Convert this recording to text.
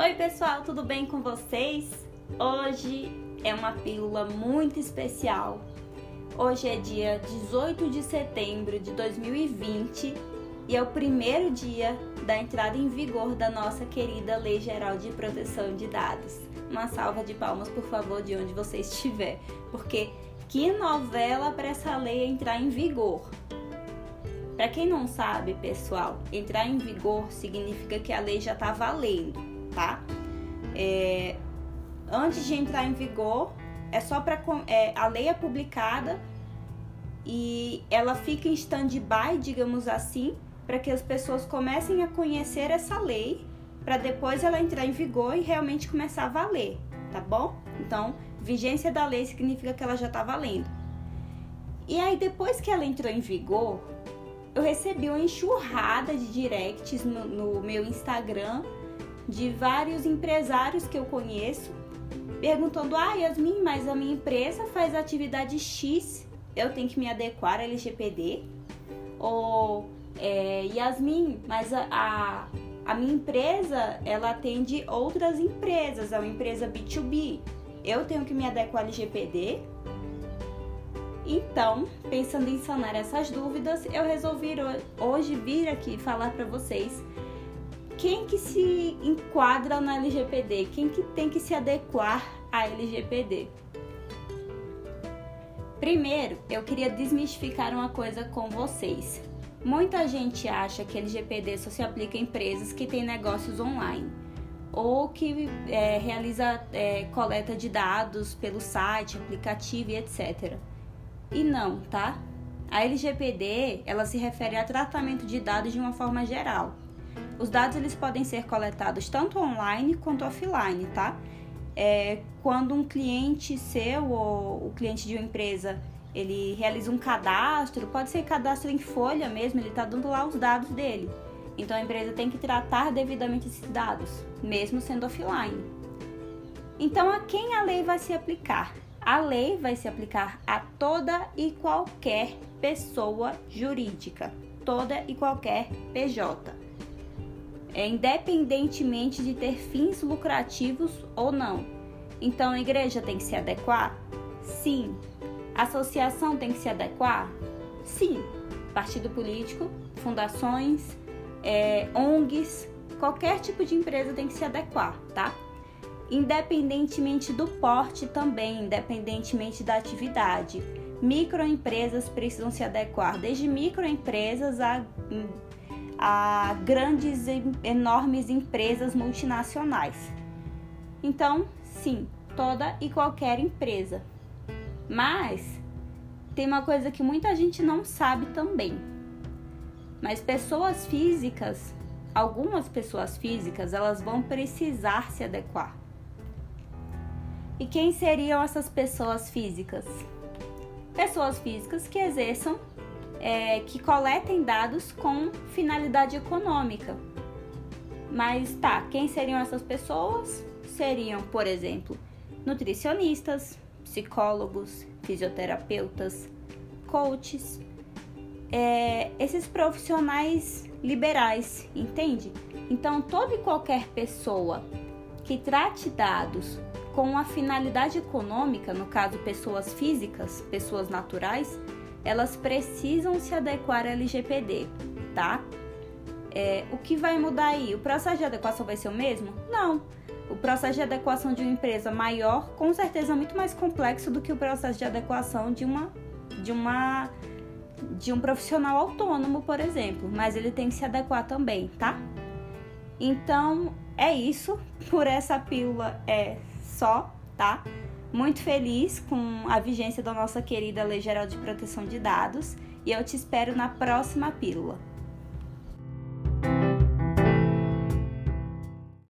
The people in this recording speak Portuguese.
Oi, pessoal, tudo bem com vocês? Hoje é uma pílula muito especial. Hoje é dia 18 de setembro de 2020 e é o primeiro dia da entrada em vigor da nossa querida Lei Geral de Proteção de Dados. Uma salva de palmas, por favor, de onde você estiver, porque que novela para essa lei entrar em vigor. Para quem não sabe, pessoal, entrar em vigor significa que a lei já está valendo tá? É, antes de entrar em vigor, é só para é, a lei é publicada e ela fica em stand-by, digamos assim, para que as pessoas comecem a conhecer essa lei, para depois ela entrar em vigor e realmente começar a valer, tá bom? Então, vigência da lei significa que ela já está valendo. E aí, depois que ela entrou em vigor, eu recebi uma enxurrada de directs no, no meu Instagram de vários empresários que eu conheço perguntando: Ah, Yasmin, mas a minha empresa faz atividade X, eu tenho que me adequar à LGPD? Ou é, Yasmin, mas a, a, a minha empresa ela atende outras empresas, é uma empresa B2B, eu tenho que me adequar à LGPD? Então, pensando em sanar essas dúvidas, eu resolvi hoje vir aqui falar para vocês quem que se enquadra na LGPD, quem que tem que se adequar à LGPD. Primeiro, eu queria desmistificar uma coisa com vocês. Muita gente acha que LGPD só se aplica a empresas que têm negócios online ou que é, realiza é, coleta de dados pelo site, aplicativo e etc. E não, tá? A LGPD ela se refere a tratamento de dados de uma forma geral os dados eles podem ser coletados tanto online quanto offline, tá? É, quando um cliente seu ou o cliente de uma empresa ele realiza um cadastro, pode ser cadastro em folha mesmo, ele está dando lá os dados dele. Então a empresa tem que tratar devidamente esses dados, mesmo sendo offline. Então a quem a lei vai se aplicar? A lei vai se aplicar a toda e qualquer pessoa jurídica, toda e qualquer PJ é, independentemente de ter fins lucrativos ou não. Então a igreja tem que se adequar? Sim. A associação tem que se adequar? Sim. Partido político, fundações, é, ONGs, qualquer tipo de empresa tem que se adequar, tá? Independentemente do porte também, independentemente da atividade. Microempresas precisam se adequar, desde microempresas a a grandes e enormes empresas multinacionais. Então, sim, toda e qualquer empresa. Mas tem uma coisa que muita gente não sabe também. Mas pessoas físicas, algumas pessoas físicas, elas vão precisar se adequar. E quem seriam essas pessoas físicas? Pessoas físicas que exerçam é, que coletem dados com finalidade econômica. Mas tá, quem seriam essas pessoas? Seriam, por exemplo, nutricionistas, psicólogos, fisioterapeutas, coaches, é, esses profissionais liberais, entende? Então, toda e qualquer pessoa que trate dados com uma finalidade econômica, no caso pessoas físicas, pessoas naturais, elas precisam se adequar à LGPD, tá? É, o que vai mudar aí? O processo de adequação vai ser o mesmo? Não. O processo de adequação de uma empresa maior, com certeza, é muito mais complexo do que o processo de adequação de uma de uma de um profissional autônomo, por exemplo, mas ele tem que se adequar também, tá? Então, é isso. Por essa pílula é só, tá? Muito feliz com a vigência da nossa querida Lei Geral de Proteção de Dados e eu te espero na próxima pílula.